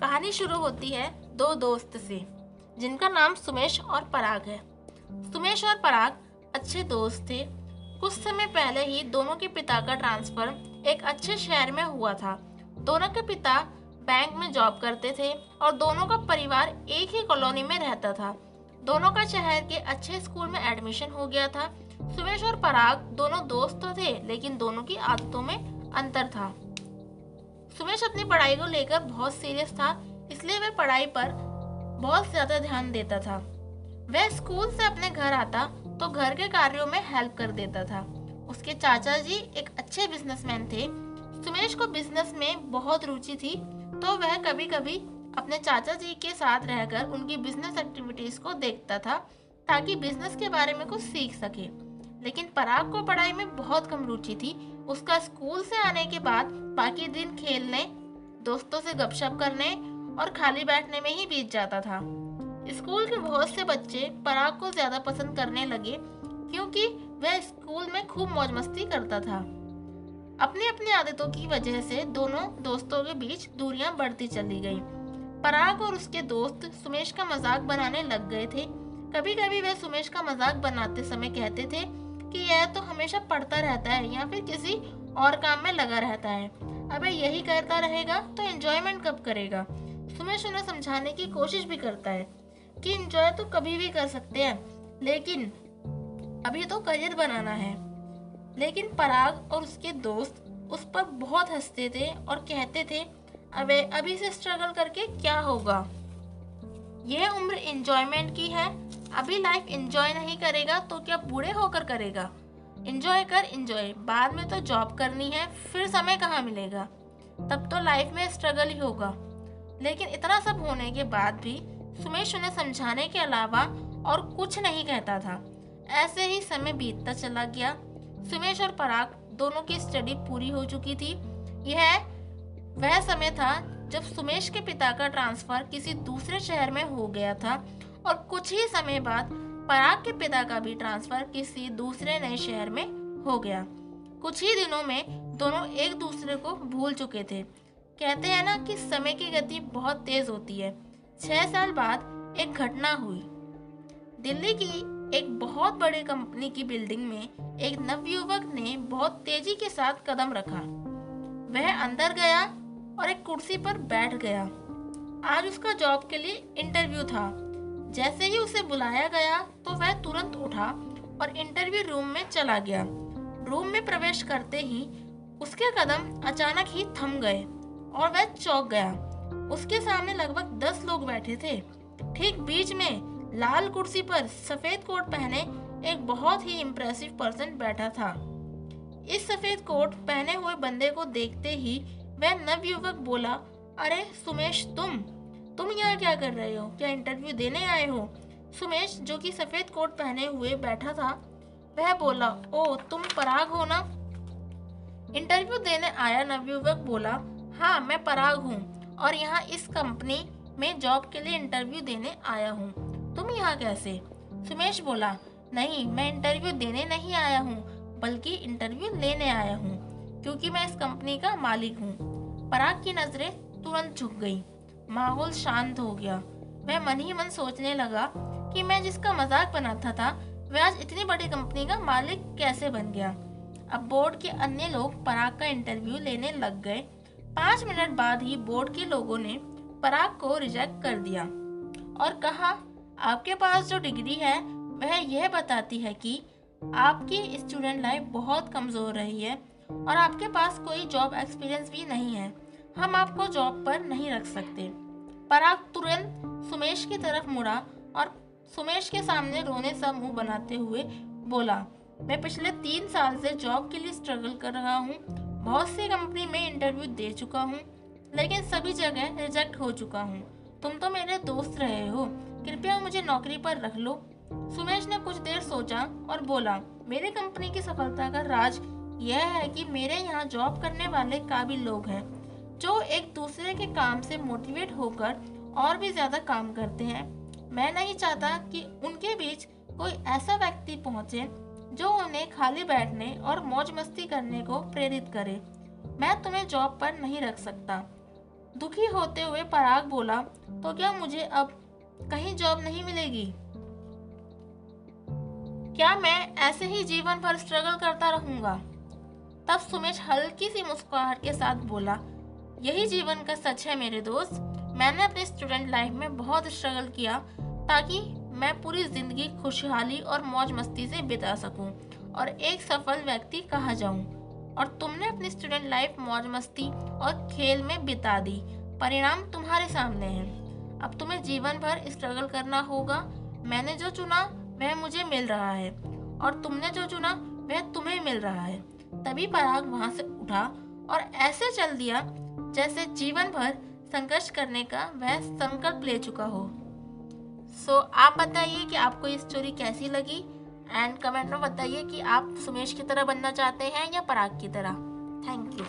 कहानी शुरू होती है दो दोस्त से, जिनका नाम सुमेश और पराग है। सुमेश और पराग अच्छे दोस्त थे। कुछ समय पहले ही दोनों के पिता का ट्रांसफ़र एक अच्छे शहर में हुआ था। दोनों के पिता बैंक में जॉब करते थे और दोनों का परिवार एक ही कॉलोनी में रहता था। दोनों का शहर के अच्छे स्कूल में एडमिशन हो गया था। सुमेश और पराग दोनों दोस्त तो थे, लेकिन दोनों की आदतों में अंतर था। सुमेश अपनी पढ़ाई को लेकर बहुत सीरियस था, इसलिए वह पढ़ाई पर बहुत ज़्यादा ध्यान देता था। वह स्कूल से अपने घर आता तो घर के कार्यों में हेल्प कर देता था। उसके चाचा जी एक अच्छे बिजनेसमैन थे। सुमेश को बिज़नेस में बहुत रुचि थी तो वह कभी कभी अपने चाचा जी के साथ रहकर उनकी बिज़नेस एक्टिविटीज़ को देखता था, ताकि बिज़नेस के बारे में कुछ सीख सके। लेकिन पराग को पढ़ाई में बहुत कम रुचि थी। उसका स्कूल से आने के बाद बाकी दिन खेलने, दोस्तों से गपशप करने और खाली बैठने में ही बीत जाता था। स्कूल के बहुत से बच्चे पराग को ज़्यादा पसंद करने लगे क्योंकि वह स्कूल में खूब मौज मस्ती करता था। अपनी अपनी आदतों की वजह से दोनों दोस्तों के बीच दूरियाँ बढ़ती चली गई। पराग और उसके दोस्त सुमेश का मज़ाक बनाने लग गए थे। कभी कभी वह सुमेश का मज़ाक बनाते समय कहते थे कि यह तो हमेशा पढ़ता रहता है या फिर किसी और काम में लगा रहता है। अबे यही करता रहेगा तो एंजॉयमेंट कब करेगा? सुमेश उन्हें समझाने की कोशिश भी करता है कि एंजॉय तो कभी भी कर सकते हैं, लेकिन अभी तो करियर बनाना है। लेकिन पराग और उसके दोस्त उस पर बहुत हँसते थे और कहते थे, अबे, अभी से स्ट्रगल करके क्या होगा? यह उम्र इंजॉयमेंट की है अभी लाइफ इंजॉय नहीं करेगा तो क्या बूढ़े होकर करेगा? इंजॉय कर इंजॉय बाद में तो जॉब करनी है, फिर समय कहाँ मिलेगा? तब तो लाइफ में स्ट्रगल ही होगा। लेकिन इतना सब होने के बाद भी सुमेश उन्हें समझाने के अलावा और कुछ नहीं कहता था। ऐसे ही समय बीतता चला गया। सुमेश और पराग दोनों की स्टडी पूरी हो चुकी थी। यह वह समय था जब सुमेश के पिता का ट्रांसफ़र किसी दूसरे शहर में हो गया था। और कुछ ही समय बाद पराग के पिता का भी ट्रांसफ़र किसी दूसरे नए शहर में हो गया। कुछ ही दिनों में दोनों एक दूसरे को भूल चुके थे। कहते हैं ना कि समय की गति बहुत तेज होती है। छह साल बाद एक घटना हुई। दिल्ली की एक बहुत बड़ी कंपनी की बिल्डिंग में एक नवयुवक ने बहुत तेज़ी के साथ कदम रखा। वह अंदर गया और एक कुर्सी पर बैठ गया। आज उसका जॉब के लिए इंटरव्यू था। जैसे ही उसे बुलाया गया तो वह तुरंत उठा और इंटरव्यू रूम में चला गया। रूम में प्रवेश करते ही उसके कदम अचानक ही थम गए और वह चौक गया। उसके सामने लगभग दस लोग बैठे थे। ठीक बीच में लाल कुर्सी पर सफ़ेद कोट पहने एक बहुत ही इम्प्रेसिव पर्सन बैठा था। इस सफ़ेद कोट पहने हुए बंदे को देखते ही वह नवयुवक बोला, अरे सुमेश, तुम तुम यहाँ क्या कर रहे हो? क्या इंटरव्यू देने आए हो? सुमेश, जो कि सफ़ेद कोट पहने हुए बैठा था, वह बोला ओ तुम पराग हो ना? इंटरव्यू देने आया नवयुवक बोला हाँ मैं पराग हूँ और यहाँ इस कंपनी में जॉब के लिए इंटरव्यू देने आया हूँ। तुम यहाँ कैसे? सुमेश बोला, नहीं, मैं इंटरव्यू देने नहीं आया हूँ, बल्कि इंटरव्यू लेने आया हूँ, क्योंकि मैं इस कंपनी का मालिक हूँ। पराग की नज़रें तुरंत झुक गई। माहौल शांत हो गया। वह मन ही मन सोचने लगा कि मैं जिसका मज़ाक बनाता था, वह आज इतनी बड़ी कंपनी का मालिक कैसे बन गया। अब बोर्ड के अन्य लोग पराग का इंटरव्यू लेने लग गए। पाँच मिनट बाद ही बोर्ड के लोगों ने पराग को रिजेक्ट कर दिया और कहा, आपके पास जो डिग्री है, वह यह बताती है कि आपकी स्टूडेंट लाइफ बहुत कमज़ोर रही है और आपके पास कोई जॉब एक्सपीरियंस भी नहीं है। हम आपको जॉब पर नहीं रख सकते। पराग तुरंत सुमेश की तरफ़ मुड़ा और सुमेश के सामने रोने सा मुँह बनाते हुए बोला, मैं पिछले तीन साल से जॉब के लिए स्ट्रगल कर रहा हूँ। बहुत सी कंपनी में इंटरव्यू दे चुका हूँ, लेकिन सभी जगह रिजेक्ट हो चुका हूँ। तुम तो मेरे दोस्त रहे हो। कृपया मुझे नौकरी पर रख लो। सुमेश ने कुछ देर सोचा और बोला, मेरे कंपनी की सफलता का राज यह है कि मेरे यहाँ जॉब करने वाले काबिल लोग हैं। जो एक दूसरे के काम से मोटिवेट होकर और भी ज़्यादा काम करते हैं। मैं नहीं चाहता कि उनके बीच कोई ऐसा व्यक्ति पहुँचे जो उन्हें खाली बैठने और मौज मस्ती करने को प्रेरित करे। मैं तुम्हें जॉब पर नहीं रख सकता। दुखी होते हुए पराग बोला तो क्या मुझे अब कहीं जॉब नहीं मिलेगी? क्या मैं ऐसे ही जीवन भर स्ट्रगल करता रहूँगा? तब सुमेश हल्की सी मुस्कुराहट के साथ बोला यही जीवन का सच है मेरे दोस्त। मैंने अपने स्टूडेंट लाइफ में बहुत स्ट्रगल किया ताकि मैं पूरी ज़िंदगी खुशहाली और मौज मस्ती से बिता सकूँ और एक सफल व्यक्ति कहा जाऊँ। और तुमने अपनी स्टूडेंट लाइफ मौज मस्ती और खेल में बिता दी। परिणाम तुम्हारे सामने है। अब तुम्हें जीवन भर स्ट्रगल करना होगा। मैंने जो चुना, वह मुझे मिल रहा है। और तुमने जो चुना, वह तुम्हें मिल रहा है। तभी पराग वहाँ से उठा और ऐसे चल दिया जैसे जीवन भर संघर्ष करने का वह संकल्प ले चुका हो। सो so, आप बताइए कि आपको ये स्टोरी कैसी लगी? एंड कमेंट में बताइए कि आप सुमेश की तरह बनना चाहते हैं या पराग की तरह। Thank you